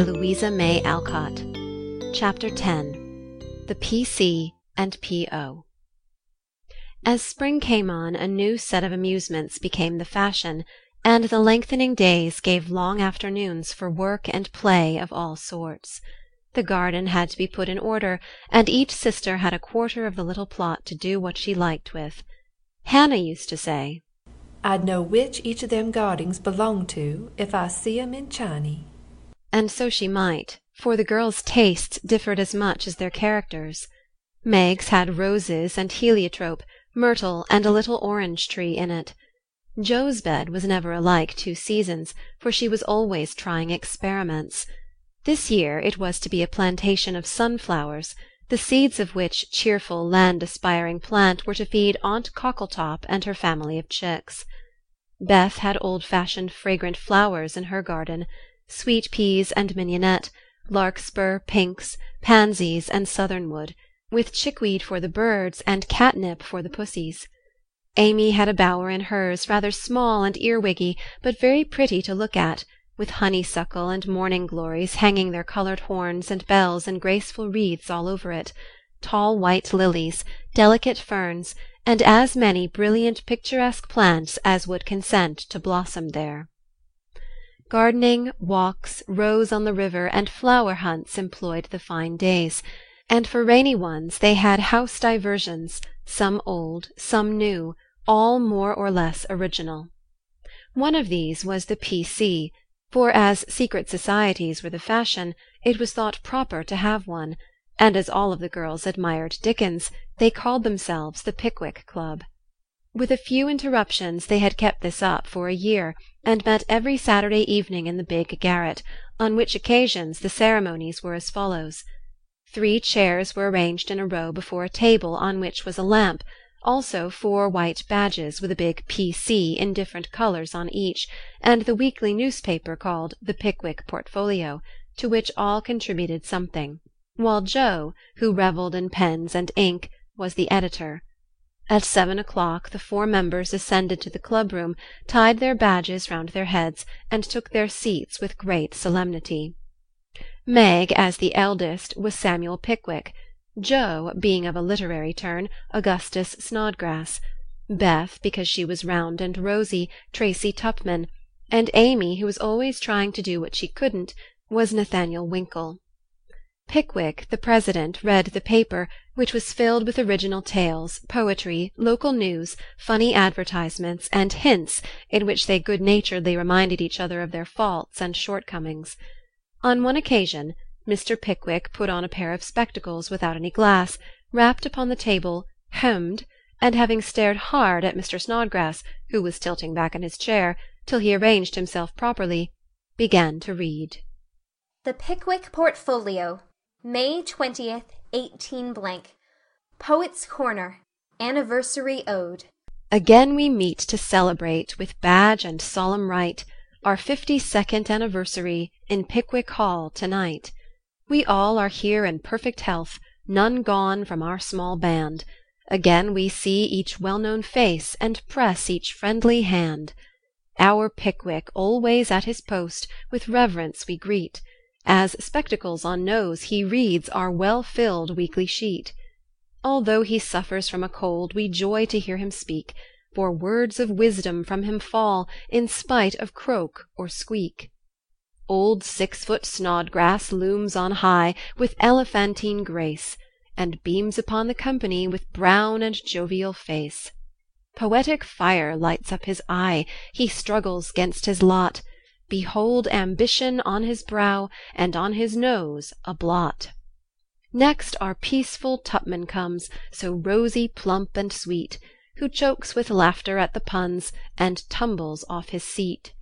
By Louisa May Alcott Chapter 10 The P.C. and P.O. As spring came on a new set of amusements became the fashion, and the lengthening days gave long afternoons for work and play of all sorts. The garden had to be put in order, and each sister had a quarter of the little plot to do what she liked with. Hannah used to say, I'd know which each of them gardings belonged to if I see 'em in Chiny. And so she might, for the girls' tastes differed as much as their characters. Meg's had roses and heliotrope, myrtle, and a little orange tree in it. Jo's bed was never alike two seasons, for she was always trying experiments. This year it was to be a plantation of sunflowers, the seeds of which cheerful land-aspiring plant were to feed Aunt Cockletop and her family of chicks. Beth had old-fashioned fragrant flowers in her garden sweet peas and mignonette, larkspur, pinks, pansies, and southernwood, with chickweed for the birds and catnip for the pussies. Amy had a bower in hers, rather small and earwiggy, but very pretty to look at, with honeysuckle and morning glories hanging their coloured horns and bells in graceful wreaths all over it, tall white lilies, delicate ferns, and as many brilliant picturesque plants as would consent to blossom there. Gardening, walks, rows on the river, and flower hunts employed the fine days, and for rainy ones they had house diversions, some old, some new, all more or less original. One of these was the P.C., for as secret societies were the fashion, it was thought proper to have one and as all of the girls admired Dickens, they called themselves the Pickwick Club. With a few interruptions they had kept this up for a year, and met every Saturday evening in the big garret, on which occasions the ceremonies were as follows. Three chairs were arranged in a row before a table on which was a lamp, also four white badges with a big P.C. in different colours on each, and the weekly newspaper called the Pickwick Portfolio, to which all contributed something while Jo, who revelled in pens and ink, was the editor. At seven o'clock the four members ascended to the club room, tied their badges round their heads, and took their seats with great solemnity. Meg, as the eldest, was Samuel Pickwick; Jo, being of a literary turn, Augustus Snodgrass; Beth, because she was round and rosy, Tracy Tupman; and Amy, who was always trying to do what she couldn't, was Nathaniel Winkle. Pickwick, the president, read the paper, which was filled with original tales, poetry, local news, funny advertisements, and hints in which they good naturedly reminded each other of their faults and shortcomings. On one occasion Mr. Pickwick put on a pair of spectacles without any glass, rapped upon the table, hemmed, and having stared hard at Mr. Snodgrass, who was tilting back in his chair, till he arranged himself properly, began to read. The Pickwick Portfolio May 20th, 18 blank, Poets' Corner Anniversary Ode Again we meet to celebrate With badge and solemn rite Our fifty second anniversary In Pickwick Hall to night. We all are here in perfect health, None gone from our small band. Again we see each well known face And press each friendly hand. Our Pickwick always at his post With reverence we greet. As spectacles on nose he reads Our well filled weekly sheet. Although he suffers from a cold We joy to hear him speak, For words of wisdom from him fall In spite of croak or squeak. Old six foot Snodgrass looms on high With elephantine grace, And beams upon the company With brown and jovial face. Poetic fire lights up his eye, He struggles 'gainst his lot. Behold ambition on his brow, And on his nose a blot. Next our peaceful Tupman comes, So rosy, plump, and sweet, Who chokes with laughter at the puns, And tumbles off his seat.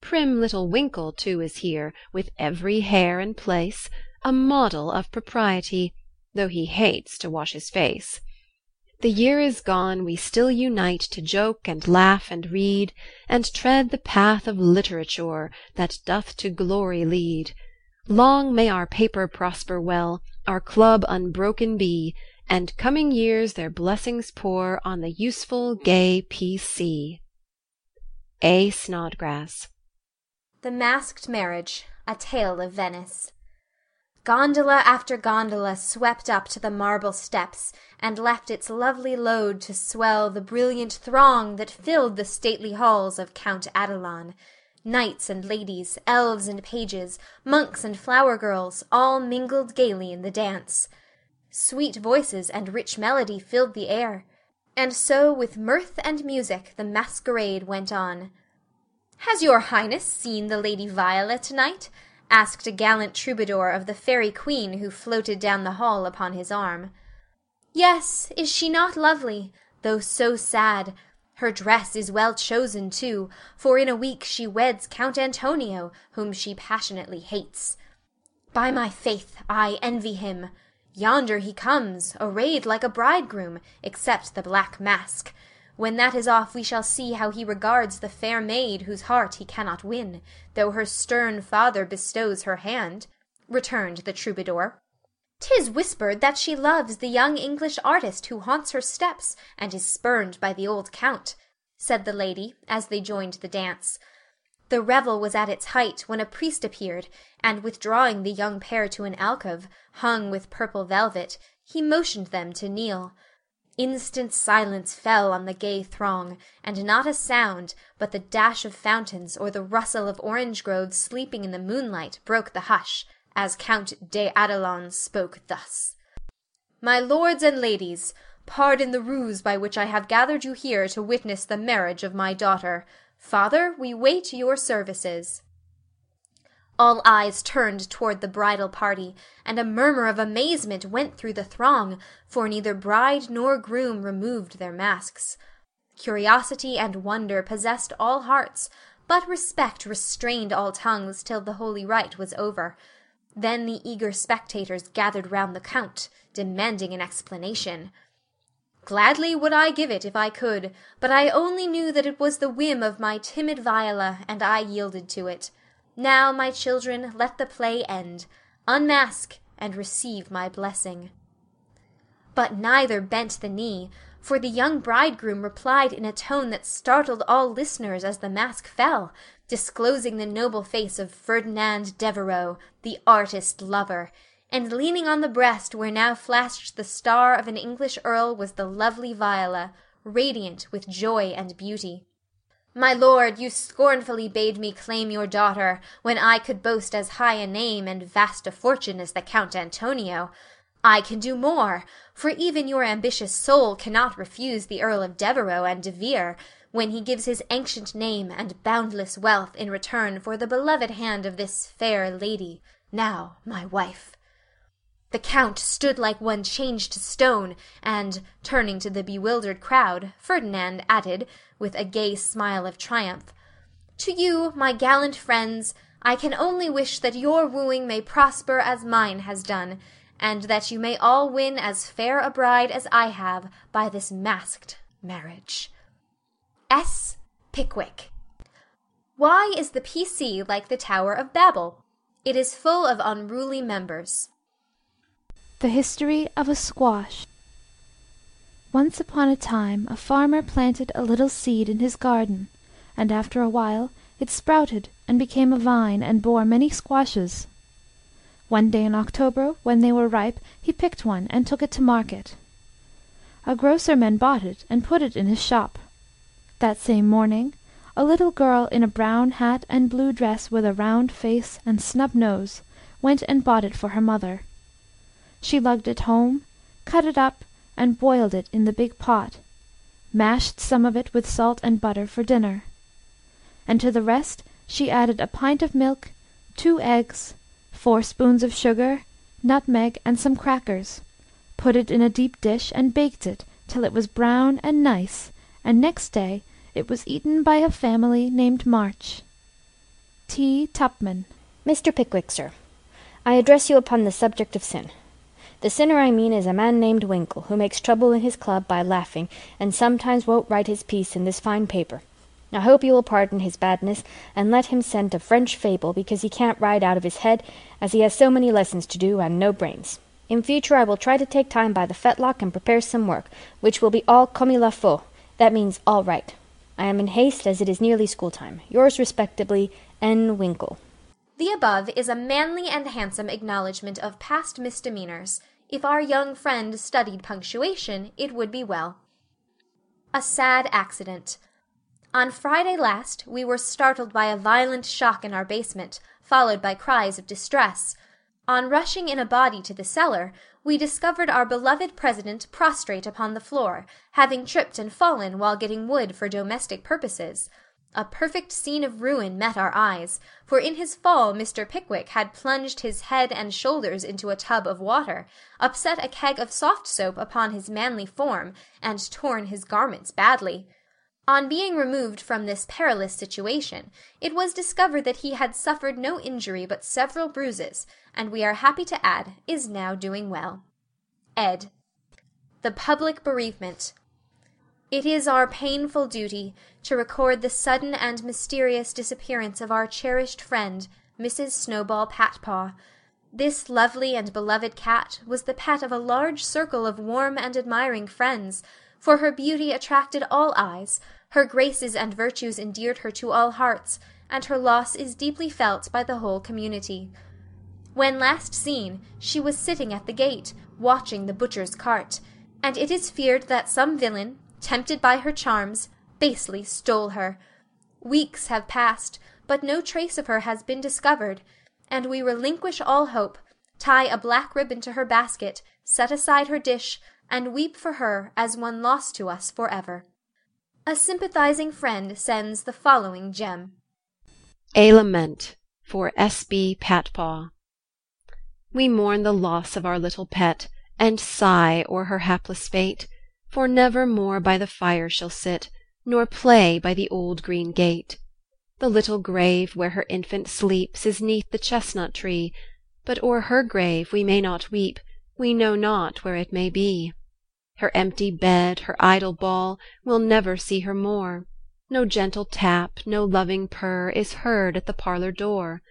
Prim little Winkle too is here, With every hair in place, A model of propriety, Though he hates to wash his face. The year is gone, we still unite To joke and laugh and read, And tread the path of literature That doth to glory lead. Long may our paper prosper well, Our club unbroken be, And coming years their blessings pour On the useful, gay P.C. A. Snodgrass. THE MASKED MARRIAGE A TALE OF VENICE Gondola after gondola swept up to the marble steps, and left its lovely load to swell the brilliant throng that filled the stately halls of Count Adelon. Knights and ladies, elves and pages, monks and flower girls, all mingled gaily in the dance. Sweet voices and rich melody filled the air. And so with mirth and music the masquerade went on. "Has your Highness seen the Lady Viola to night?" Asked a gallant troubadour of the Fairy Queen who floated down the hall upon his arm. "Yes, is she not lovely, though so sad? Her dress is well chosen, too, for in a week she weds Count Antonio, whom she passionately hates. By my faith, I envy him! Yonder he comes, arrayed like a bridegroom, except the black mask. When that is off we shall see how he regards the fair maid whose heart he cannot win, though her stern father bestows her hand," returned the troubadour. "'Tis whispered that she loves the young English artist who haunts her steps and is spurned by the old count," said the lady, as they joined the dance. The revel was at its height when a priest appeared, and withdrawing the young pair to an alcove, hung with purple velvet, he motioned them to kneel. Instant silence fell on the gay throng, and not a sound but the dash of fountains or the rustle of orange groves sleeping in the moonlight broke the hush, as Count de Adelon spoke thus: "My lords and ladies, pardon the ruse by which I have gathered you here to witness the marriage of my daughter. Father, we wait your services." All eyes turned toward the bridal party, and a murmur of amazement went through the throng, for neither bride nor groom removed their masks. Curiosity and wonder possessed all hearts, but respect restrained all tongues till the holy rite was over. Then the eager spectators gathered round the Count, demanding an explanation. Gladly would I give it if I could, but I only knew that it was the whim of my timid Viola, and I yielded to it. Now, my children, let the play end. Unmask, and receive my blessing." But neither bent the knee, for the young bridegroom replied in a tone that startled all listeners as the mask fell, disclosing the noble face of Ferdinand Devereux, the artist lover, and leaning on the breast where now flashed the star of an English earl was the lovely Viola, radiant with joy and beauty. My lord, you scornfully bade me claim your daughter, when I could boast as high a name and vast a fortune as the Count Antonio. I can do more, for even your ambitious soul cannot refuse the Earl of Devereux and de Vere, when he gives his ancient name and boundless wealth in return for the beloved hand of this fair lady, now my wife. The Count stood like one changed to stone, and, turning to the bewildered crowd, Ferdinand added, with a gay smile of triumph, "To you, my gallant friends, I can only wish that your wooing may prosper as mine has done, and that you may all win as fair a bride as I have by this masked marriage. S. Pickwick. Why is the P.C. like the Tower of Babel? It is full of unruly members. The History of a Squash Once upon a time a farmer planted a little seed in his garden, and after a while it sprouted and became a vine and bore many squashes. One day in October, when they were ripe, he picked one and took it to market. A grocerman bought it and put it in his shop. That same morning a little girl in a brown hat and blue dress with a round face and snub nose went and bought it for her mother. She lugged it home, cut it up, and boiled it in the big pot, mashed some of it with salt and butter for dinner. And to the rest she added a pint of milk, two eggs, four spoons of sugar, nutmeg, and some crackers, put it in a deep dish, and baked it till it was brown and nice, and next day it was eaten by a family named March. T. Tupman. Mr. Pickwick, sir, I address you upon the subject of sin. The sinner I mean is a man named Winkle, who makes trouble in his club by laughing, and sometimes won't write his piece in this fine paper. I hope you will pardon his badness, and let him send a French fable, because he can't write out of his head, as he has so many lessons to do, and no brains. In future I will try to take time by the fetlock and prepare some work, which will be all comme il faut. That means all right. I am in haste, as it is nearly school time. Yours respectably, N. Winkle. The above is a manly and handsome acknowledgment of past misdemeanors. If our young friend studied punctuation, it would be well. A sad accident. On Friday last we were startled by a violent shock in our basement, followed by cries of distress. On rushing in a body to the cellar, we discovered our beloved president prostrate upon the floor, having tripped and fallen while getting wood for domestic purposes. A perfect scene of ruin met our eyes, for in his fall Mr. Pickwick had plunged his head and shoulders into a tub of water, upset a keg of soft soap upon his manly form, and torn his garments badly. On being removed from this perilous situation, it was discovered that he had suffered no injury but several bruises, and we are happy to add, is now doing well. Ed. The Public Bereavement. It is our painful duty to record the sudden and mysterious disappearance of our cherished friend, Mrs. Snowball Patpaw. This lovely and beloved cat was the pet of a large circle of warm and admiring friends, for her beauty attracted all eyes, her graces and virtues endeared her to all hearts, and her loss is deeply felt by the whole community. When last seen, she was sitting at the gate, watching the butcher's cart, and it is feared that some villain, tempted by her charms, basely stole her. Weeks have passed, but no trace of her has been discovered, and we relinquish all hope, tie a black ribbon to her basket, set aside her dish, and weep for her as one lost to us for ever. A sympathizing friend sends the following gem: A Lament for S. B. Patpaw We mourn the loss of our little pet, And sigh o'er her hapless fate, For never more by the fire she'll sit, Nor play by the old green gate. The little grave where her infant sleeps Is 'neath the chestnut tree, But o'er her grave we may not weep, We know not where it may be. Her empty bed, her idle ball, We'll never see her more; No gentle tap, no loving purr, Is heard at the parlour door.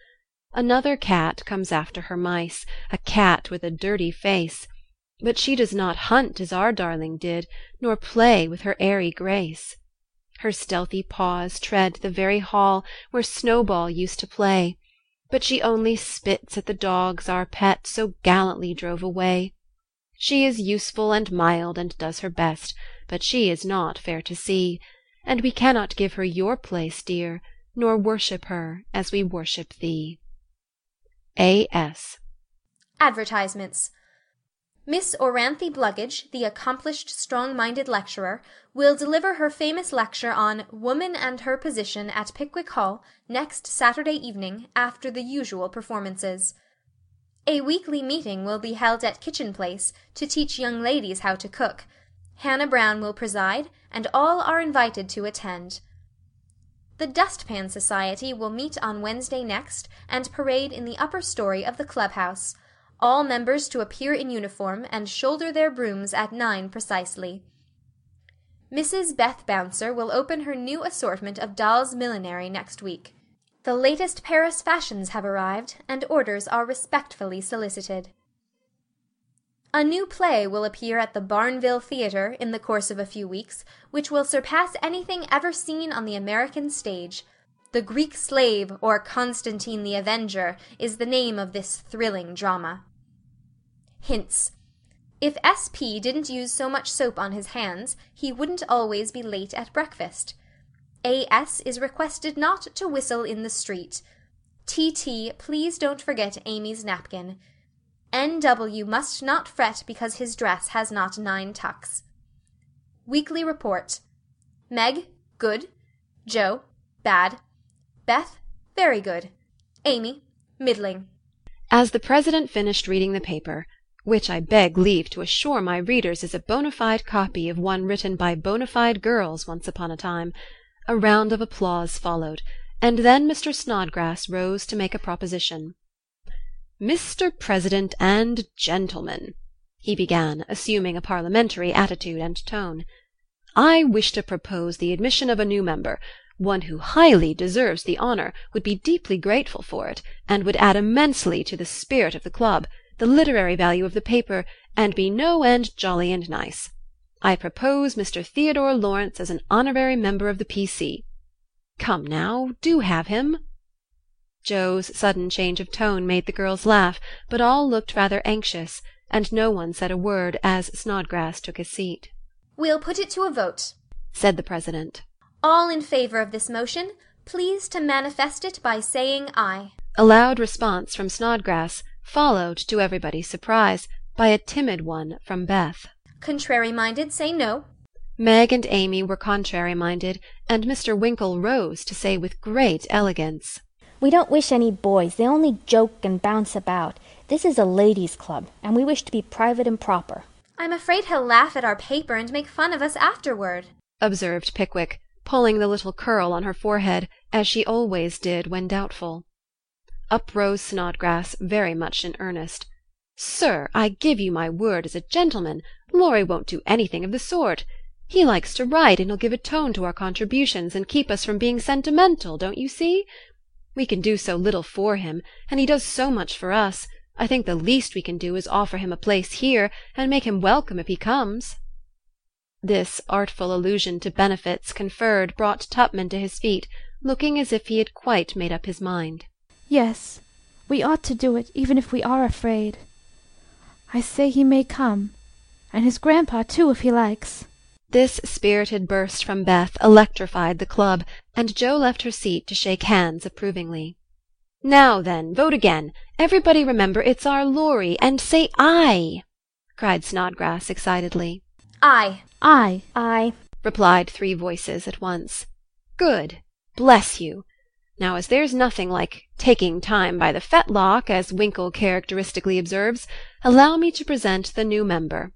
Another cat comes after her mice, A cat with a dirty face, But she does not hunt as our darling did, Nor play with her airy grace. Her stealthy paws tread the very hall Where Snowball used to play, But she only spits at the dogs our pet So gallantly drove away. She is useful and mild and does her best, But she is not fair to see, And we cannot give her your place, dear, Nor worship her as we worship thee. A. S. Advertisements. Miss Oranthy Bluggage, the accomplished strong minded lecturer, will deliver her famous lecture on "Woman and Her Position" at Pickwick Hall, next Saturday evening, after the usual performances. A weekly meeting will be held at Kitchen Place, to teach young ladies how to cook. Hannah Brown will preside, and all are invited to attend. The Dustpan Society will meet on Wednesday next, and parade in the upper story of the club house all members to appear in uniform and shoulder their brooms at nine precisely. Mrs. Beth Bouncer will open her new assortment of dolls' millinery next week. The latest Paris fashions have arrived, and orders are respectfully solicited. A new play will appear at the Barnville Theatre in the course of a few weeks, which will surpass anything ever seen on the American stage. The Greek Slave, or Constantine the Avenger, is the name of this thrilling drama. Hints. If S. P. didn't use so much soap on his hands, he wouldn't always be late at breakfast. A. S. is requested not to whistle in the street. T. T. please don't forget Amy's napkin. N. W. must not fret because his dress has not nine tucks. Weekly Report. Meg, good. Jo, bad. Beth, very good. Amy, middling. As the President finished reading the paper which I beg leave to assure my readers is a bona fide copy of one written by bona fide girls once upon a time. A round of applause followed, and then Mr. Snodgrass rose to make a proposition. "Mr. President and gentlemen," he began, assuming a parliamentary attitude and tone, "I wish to propose the admission of a new member, one who highly deserves the honor, would be deeply grateful for it, and would add immensely to the spirit of the club the literary value of the paper, and be no end jolly and nice. I propose Mr. Theodore Lawrence as an honorary member of the P.C. Come now, do have him." Jo's sudden change of tone made the girls laugh, but all looked rather anxious, and no one said a word as Snodgrass took his seat. We'll put it to a vote, said the president. All in favor of this motion, please to manifest it by saying aye. A loud response from Snodgrass, followed, to everybody's surprise, by a timid one from Beth. Contrary minded, say no. Meg and Amy were contrary minded, and Mr. Winkle rose to say with great elegance We don't wish any boys. They only joke and bounce about. This is a ladies' club, and we wish to be private and proper. I'm afraid he'll laugh at our paper and make fun of us afterward, observed Pickwick, pulling the little curl on her forehead, as she always did when doubtful. Up rose Snodgrass, very much in earnest. Sir, I give you my word as a gentleman, Laurie won't do anything of the sort. He likes to write, and he'll give a tone to our contributions and keep us from being sentimental, don't you see? We can do so little for him, and he does so much for us, I think the least we can do is offer him a place here, and make him welcome if he comes." This artful allusion to benefits conferred brought Tupman to his feet, looking as if he had quite made up his mind. Yes, we ought to do it, even if we are afraid. I say he may come, and his grandpa too, if he likes. This spirited burst from Beth electrified the club, and Jo left her seat to shake hands approvingly. Now then, vote again. Everybody remember it's our Laurie, and say aye, cried Snodgrass excitedly. Aye. Aye. Aye, replied three voices at once. Good. Bless you. Now as there's nothing like taking time by the fetlock, as Winkle characteristically observes, allow me to present the new member.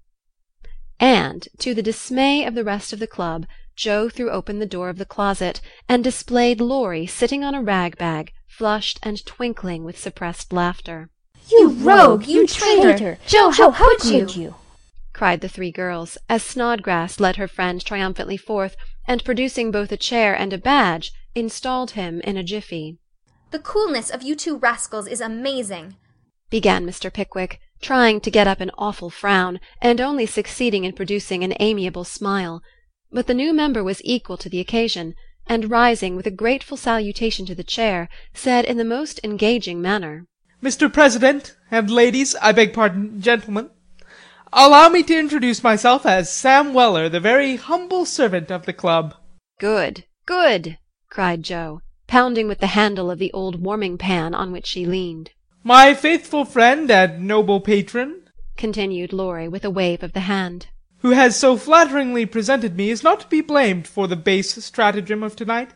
And, to the dismay of the rest of the club, Jo threw open the door of the closet, and displayed Laurie sitting on a rag bag, flushed and twinkling with suppressed laughter. You rogue! You traitor! Jo, how could you? cried the three girls, as Snodgrass led her friend triumphantly forth, and producing both a chair and a badge, installed him in a jiffy. The coolness of you two rascals is amazing, began Mr. Pickwick, trying to get up an awful frown, and only succeeding in producing an amiable smile. But the new member was equal to the occasion and rising with a grateful salutation to the chair, said in the most engaging manner "Mr. President, and ladies, I beg pardon, gentlemen, allow me to introduce myself as Sam Weller, the very humble servant of the club." "Good, good!" Cried Jo, pounding with the handle of the old warming pan on which she leaned. "My faithful friend and noble patron," continued Laurie with a wave of the hand who has so flatteringly presented me is not to be blamed for the base stratagem of to-night.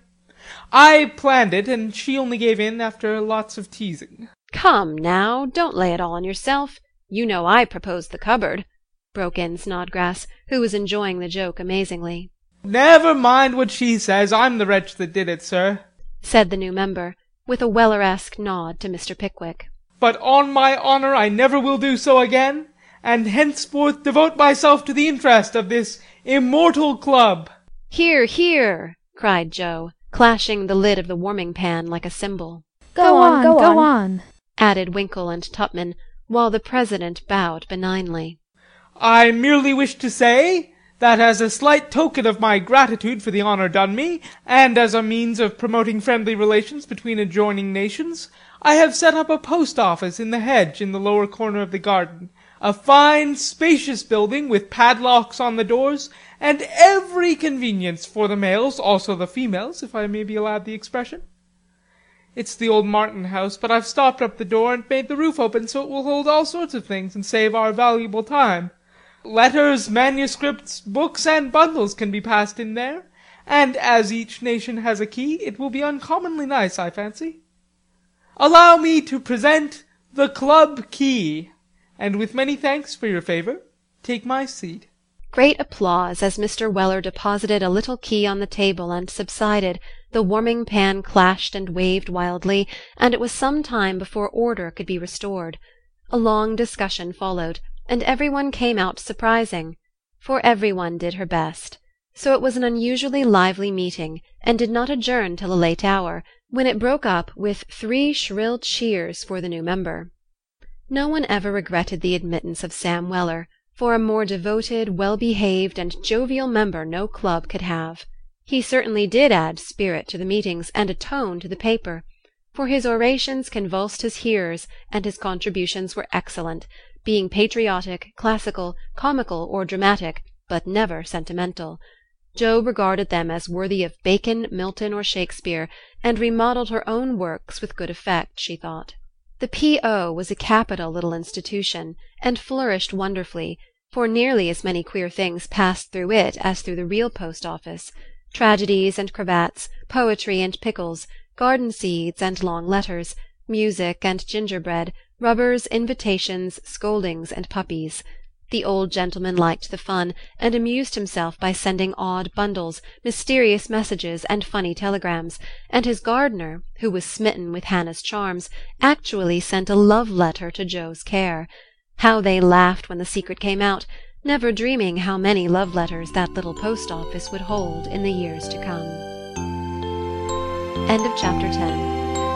I planned it, and she only gave in after lots of teasing. Come, now, don't lay it all on yourself. You know I proposed the cupboard, broke in Snodgrass, who was enjoying the joke amazingly. Never mind what she says. I'm the wretch that did it, sir, said the new member, with a Welleresque nod to Mr. Pickwick. But on my honour I never will do so again and henceforth devote myself to the interest of this immortal club." "Hear, hear!" cried Jo, clashing the lid of the warming pan like a cymbal. "Go on, go on," added Winkle and Tupman, while the president bowed benignly. "I merely wish to say that as a slight token of my gratitude for the honour done me, and as a means of promoting friendly relations between adjoining nations, I have set up a post office in the hedge in the lower corner of the garden a fine spacious building with padlocks on the doors, and every convenience for the males, also the females, if I may be allowed the expression. It's the old Martin house, but I've stopped up the door and made the roof open so it will hold all sorts of things and save our valuable time. Letters, manuscripts, books, and bundles can be passed in there, and as each nation has a key, it will be uncommonly nice, I fancy. Allow me to present the club key and with many thanks for your favour, take my seat." Great applause as Mr. Weller deposited a little key on the table and subsided, the warming pan clashed and waved wildly, and it was some time before order could be restored. A long discussion followed, and every one came out surprising; for every one did her best. So it was an unusually lively meeting, and did not adjourn till a late hour, when it broke up with three shrill cheers for the new member. No one ever regretted the admittance of Sam Weller, for a more devoted, well behaved, and jovial member no club could have. He certainly did add spirit to the meetings and a tone to the paper; for his orations convulsed his hearers and his contributions were excellent, being patriotic, classical, comical, or dramatic, but never sentimental. Jo regarded them as worthy of Bacon, Milton, or Shakespeare, and remodelled her own works with good effect, she thought. The P.O. was a capital little institution, and flourished wonderfully, for nearly as many queer things passed through it as through the real post office tragedies and cravats, poetry and pickles, garden seeds and long letters, music and gingerbread, rubbers, invitations, scoldings, and puppies. The old gentleman liked the fun, and amused himself by sending odd bundles, mysterious messages, and funny telegrams, and his gardener, who was smitten with Hannah's charms, actually sent a love letter to Jo's care. How they laughed when the secret came out, never dreaming how many love letters that little post office would hold in the years to come. End of chapter 10